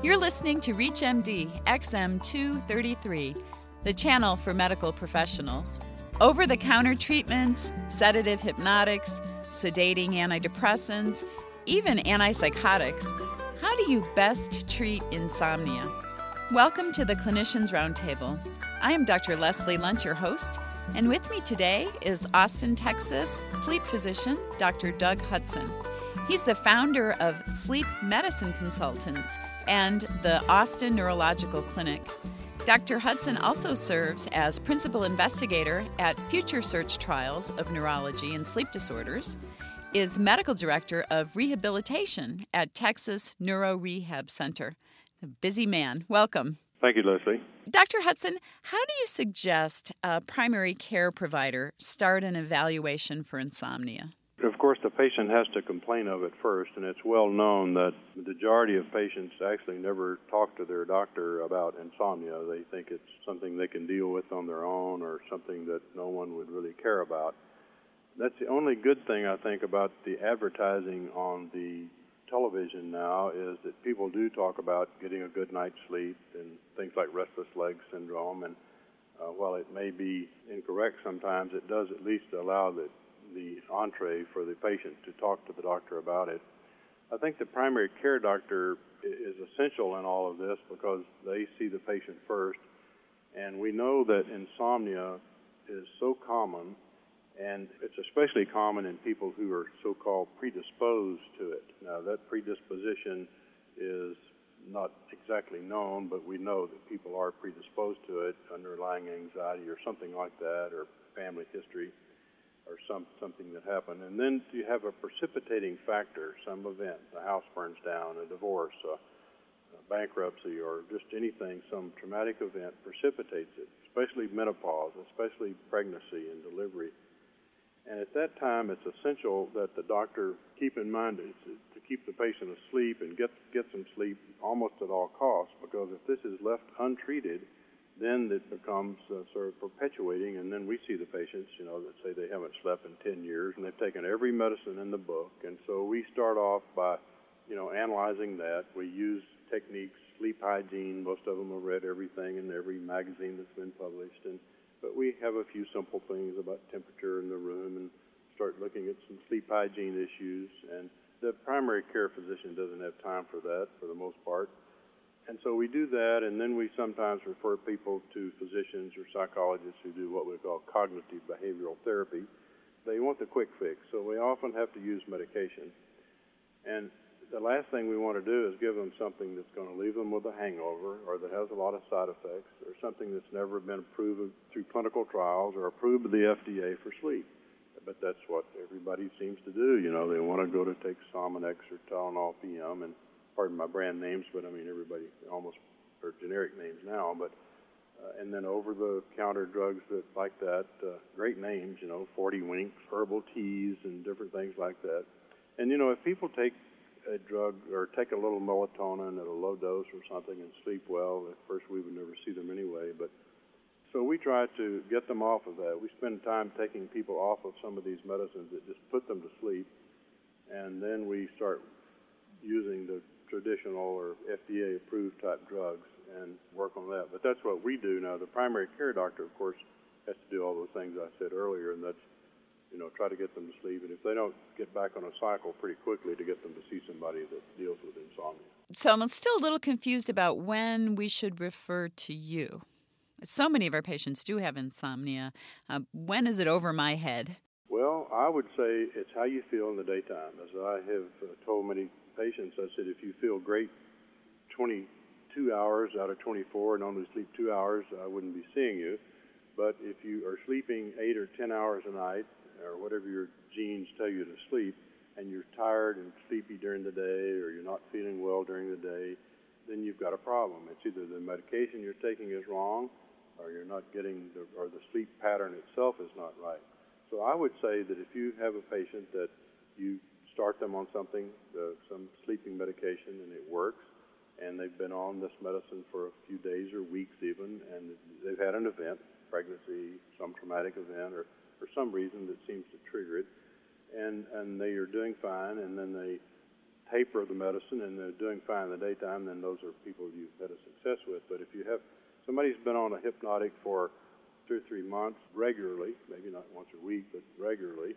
You're listening to ReachMD XM233, the channel for medical professionals. Over the counter treatments, sedative hypnotics, sedating antidepressants, even antipsychotics, how do you best treat insomnia? Welcome to the Clinicians Roundtable. I am Dr. Leslie Lundt, your host, and with me today is Austin, Texas sleep physician Dr. Doug Hudson. He's the founder of Sleep Medicine Consultants and the Austin Neurological Clinic. Dr. Hudson also serves as principal investigator at Future Search Trials of Neurology and Sleep Disorders, is medical director of rehabilitation at Texas Neuro Rehab Center. A busy man. Welcome. Thank you, Leslie. Dr. Hudson, how do you suggest a primary care provider start an evaluation for insomnia? Of course, the patient has to complain of it first, and it's well known that the majority of patients actually never talk to their doctor about insomnia. They think it's something they can deal with on their own or something that no one would really care about. That's the only good thing I think about the advertising on the television now is that people do talk about getting a good night's sleep and things like restless leg syndrome. And uh, while it may be incorrect sometimes, it does at least allow the the entree for the patient to talk to the doctor about it. I think the primary care doctor is essential in all of this because they see the patient first. And we know that insomnia is so common, and it's especially common in people who are so called predisposed to it. Now, that predisposition is not exactly known, but we know that people are predisposed to it, underlying anxiety or something like that, or family history or some something that happened, and then you have a precipitating factor, some event, a house burns down, a divorce, a, a bankruptcy, or just anything, some traumatic event precipitates it, especially menopause, especially pregnancy and delivery. And at that time, it's essential that the doctor keep in mind to keep the patient asleep and get get some sleep almost at all costs, because if this is left untreated, then it becomes uh, sort of perpetuating, and then we see the patients, you know, that say they haven't slept in 10 years, and they've taken every medicine in the book, and so we start off by, you know, analyzing that. We use techniques, sleep hygiene. Most of them have read everything in every magazine that's been published, and but we have a few simple things about temperature in the room, and start looking at some sleep hygiene issues, and the primary care physician doesn't have time for that for the most part. And so we do that, and then we sometimes refer people to physicians or psychologists who do what we call cognitive behavioral therapy. They want the quick fix, so we often have to use medication. And the last thing we want to do is give them something that's going to leave them with a hangover or that has a lot of side effects or something that's never been approved through clinical trials or approved by the FDA for sleep. But that's what everybody seems to do. You know, they want to go to take Sominex or Tylenol PM and pardon my brand names, but I mean everybody almost are generic names now. But uh, and then over-the-counter drugs that like that, uh, great names, you know, 40 winks, herbal teas, and different things like that. And you know, if people take a drug or take a little melatonin at a low dose or something and sleep well, at first we would never see them anyway. But so we try to get them off of that. We spend time taking people off of some of these medicines that just put them to sleep, and then we start using the traditional or FDA approved type drugs and work on that. But that's what we do now. The primary care doctor, of course, has to do all those things I said earlier, and that's you know try to get them to sleep. And if they don't get back on a cycle pretty quickly, to get them to see somebody that deals with insomnia. So I'm still a little confused about when we should refer to you. So many of our patients do have insomnia. Uh, when is it over my head? Well, I would say it's how you feel in the daytime. As I have uh, told many patients, I said, if you feel great 22 hours out of 24 and only sleep two hours, I wouldn't be seeing you. But if you are sleeping eight or 10 hours a night, or whatever your genes tell you to sleep, and you're tired and sleepy during the day, or you're not feeling well during the day, then you've got a problem. It's either the medication you're taking is wrong, or you're not getting, the, or the sleep pattern itself is not right. So I would say that if you have a patient that you start them on something, uh, some sleeping medication, and it works. And they've been on this medicine for a few days or weeks even, and they've had an event, pregnancy, some traumatic event, or for some reason that seems to trigger it. And, and they are doing fine, and then they taper the medicine and they're doing fine in the daytime, then those are people you've had a success with. But if you have somebody's been on a hypnotic for two or three months regularly, maybe not once a week, but regularly,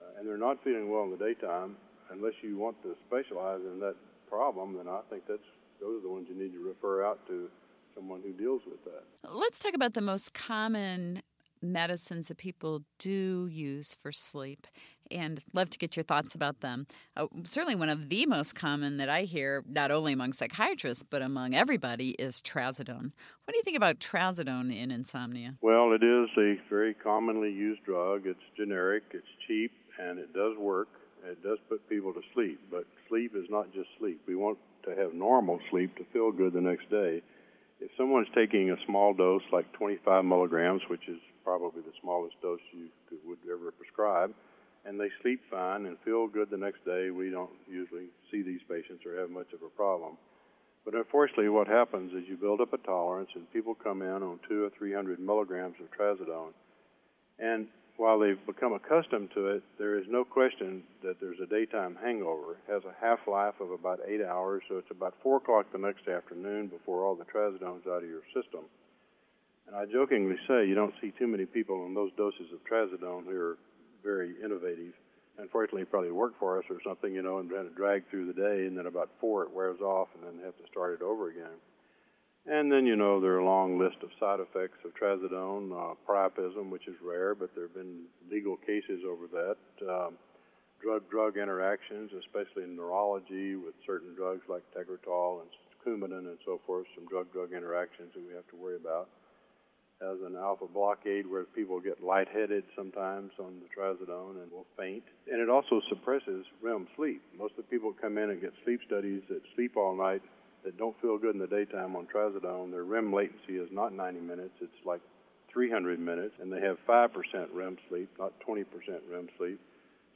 uh, and they're not feeling well in the daytime, unless you want to specialize in that problem, then I think that's those are the ones you need to refer out to someone who deals with that. Let's talk about the most common medicines that people do use for sleep and love to get your thoughts about them. Uh, certainly, one of the most common that I hear, not only among psychiatrists but among everybody, is trazodone. What do you think about trazodone in insomnia? Well, it is a very commonly used drug. It's generic, it's cheap, and it does work. It does put people to sleep, but sleep is not just sleep. We want to have normal sleep to feel good the next day. If someone's taking a small dose, like 25 milligrams, which is probably the smallest dose you could, would ever prescribe, and they sleep fine and feel good the next day, we don't usually see these patients or have much of a problem. But unfortunately, what happens is you build up a tolerance, and people come in on two or three hundred milligrams of trazodone, and while they've become accustomed to it, there is no question that there's a daytime hangover. It has a half life of about eight hours, so it's about four o'clock the next afternoon before all the trazodone's out of your system. And I jokingly say you don't see too many people on those doses of trazodone who are very innovative. Unfortunately, probably work for us or something, you know, and trying to drag through the day, and then about four it wears off, and then have to start it over again. And then, you know, there are a long list of side effects of trazodone, uh, priapism, which is rare, but there have been legal cases over that. Um, drug-drug interactions, especially in neurology with certain drugs like Tegretol and Coumadin and so forth, some drug-drug interactions that we have to worry about. As an alpha blockade where people get lightheaded sometimes on the trazodone and will faint. And it also suppresses REM sleep. Most of the people come in and get sleep studies that sleep all night that don't feel good in the daytime on trazodone, their REM latency is not 90 minutes, it's like 300 minutes, and they have 5% REM sleep, not 20% REM sleep.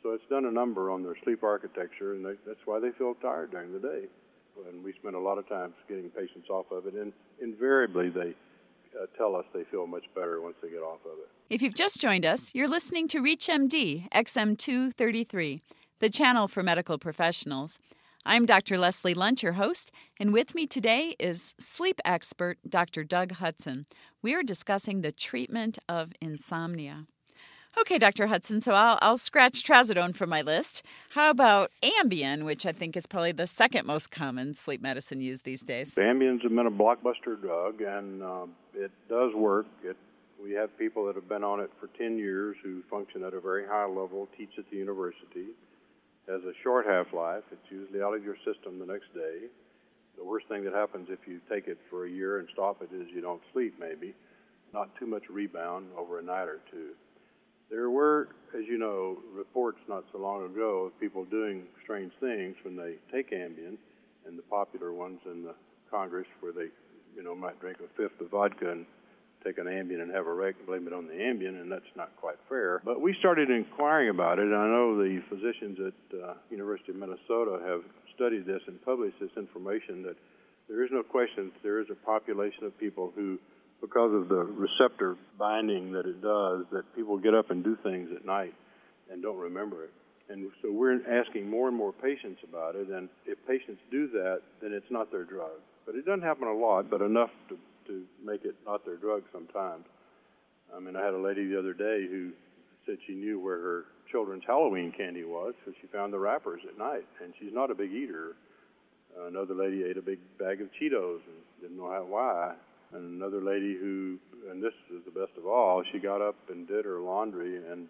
So it's done a number on their sleep architecture, and they, that's why they feel tired during the day. And we spend a lot of time getting patients off of it, and invariably they uh, tell us they feel much better once they get off of it. If you've just joined us, you're listening to ReachMD XM233, the channel for medical professionals. I'm Dr. Leslie Lundt, your host, and with me today is sleep expert Dr. Doug Hudson. We are discussing the treatment of insomnia. Okay, Dr. Hudson, so I'll, I'll scratch trazodone from my list. How about Ambien, which I think is probably the second most common sleep medicine used these days? Ambien's been a blockbuster drug, and um, it does work. It, we have people that have been on it for 10 years who function at a very high level, teach at the university has a short half life. It's usually out of your system the next day. The worst thing that happens if you take it for a year and stop it is you don't sleep, maybe. Not too much rebound over a night or two. There were, as you know, reports not so long ago of people doing strange things when they take Ambien, and the popular ones in the Congress where they, you know, might drink a fifth of vodka and take an Ambien and have a wreck and blame it on the Ambien, and that's not quite fair. But we started inquiring about it. And I know the physicians at uh, University of Minnesota have studied this and published this information that there is no question that there is a population of people who, because of the receptor binding that it does, that people get up and do things at night and don't remember it. And so we're asking more and more patients about it, and if patients do that, then it's not their drug. But it doesn't happen a lot, but enough to to make it not their drug sometimes. I mean, I had a lady the other day who said she knew where her children's Halloween candy was, so she found the wrappers at night, and she's not a big eater. Another lady ate a big bag of Cheetos and didn't know why. And another lady who, and this is the best of all, she got up and did her laundry and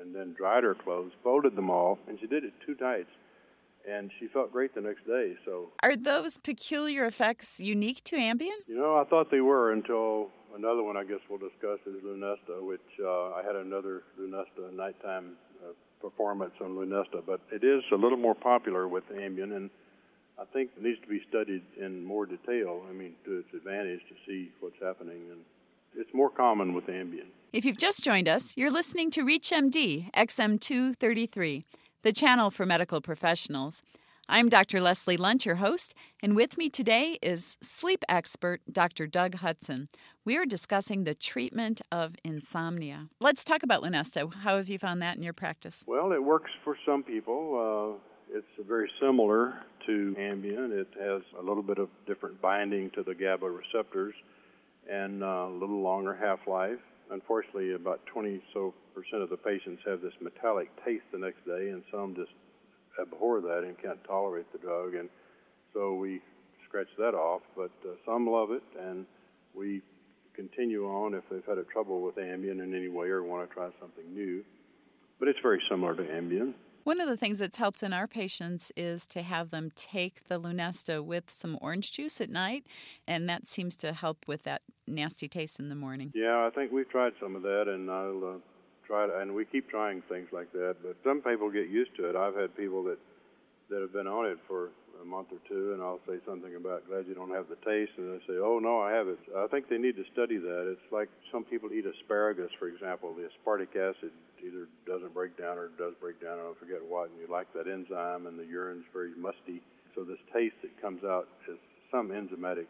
and then dried her clothes, folded them all, and she did it two nights and she felt great the next day. So, are those peculiar effects unique to Ambien? You know, I thought they were until another one. I guess we'll discuss is Lunesta, which uh, I had another Lunesta nighttime uh, performance on Lunesta, but it is a little more popular with Ambien, and I think it needs to be studied in more detail. I mean, to its advantage to see what's happening and. It's more common with Ambien. If you've just joined us, you're listening to ReachMD XM233 the channel for medical professionals. I'm Dr. Leslie Lundt, your host, and with me today is sleep expert Dr. Doug Hudson. We are discussing the treatment of insomnia. Let's talk about Lunesta. How have you found that in your practice? Well, it works for some people. Uh, It's very similar to Ambien. It has a little bit of different binding to the GABA receptors and a little longer half-life. Unfortunately, about 20 so percent of the patients have this metallic taste the next day, and some just abhor that and can't tolerate the drug. And so we scratch that off. But uh, some love it, and we continue on if they've had a trouble with Ambien in any way or want to try something new. But it's very similar to Ambien. One of the things that's helped in our patients is to have them take the Lunesta with some orange juice at night, and that seems to help with that nasty taste in the morning. Yeah, I think we've tried some of that, and I'll uh, try to, and we keep trying things like that. But some people get used to it. I've had people that that have been on it for a month or two, and I'll say something about glad you don't have the taste, and they say, oh no, I have it. I think they need to study that. It's like some people eat asparagus, for example. The aspartic acid either doesn't break down or does break down. I forget what, and you like that enzyme, and the urine's very musty. So this taste that comes out is some enzymatic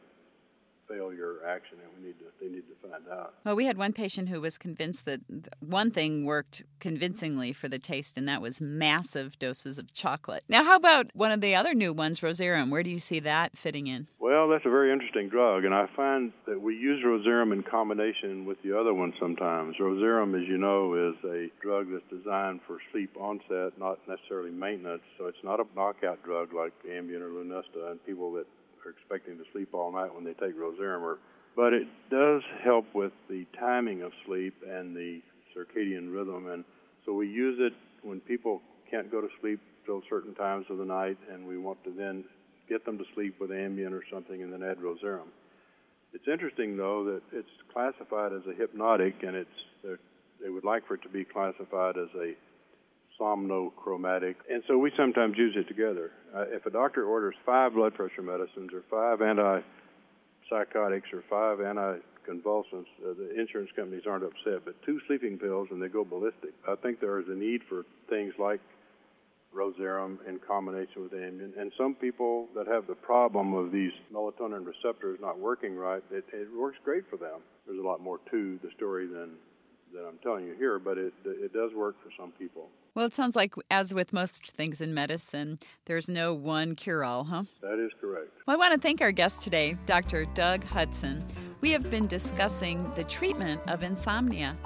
failure action, and we need to they need to find out. Well, we had one patient who was convinced that one thing worked convincingly for the taste, and that was massive doses of chocolate. Now, how about one of the other new ones, Rozerem? Where do you see that fitting in? Well, that's a very interesting drug, and I find that we use Rozerem in combination with the other one sometimes. Rozerem, as you know, is a drug that's designed for sleep onset, not necessarily maintenance. So it's not a knockout drug like Ambien or Lunesta, and people that are expecting to sleep all night when they take Rozerem. But it does help with the timing of sleep and the circadian rhythm. And so we use it when people can't go to sleep till certain times of the night, and we want to then get them to sleep with Ambien or something and then add Rozerem. It's interesting, though, that it's classified as a hypnotic, and it's they would like for it to be classified as a somnochromatic, and so we sometimes use it together. Uh, if a doctor orders five blood pressure medicines or five antipsychotics or five anticonvulsants, uh, the insurance companies aren't upset. But two sleeping pills and they go ballistic. I think there is a need for things like Rozerem in combination with Ambien. And some people that have the problem of these melatonin receptors not working right, it, it works great for them. There's a lot more to the story than that I'm telling you here, but it it does work for some people. Well, it sounds like, as with most things in medicine, there's no one cure all, huh? That is correct. Well, I want to thank our guest today, Dr. Doug Hudson. We have been discussing the treatment of insomnia.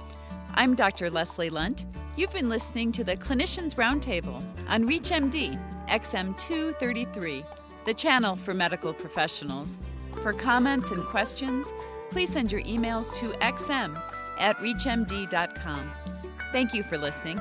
I'm Dr. Leslie Lundt. You've been listening to the Clinicians Roundtable on ReachMD XM233, the channel for medical professionals. For comments and questions, please send your emails to xm at reachmd.com. Thank you for listening.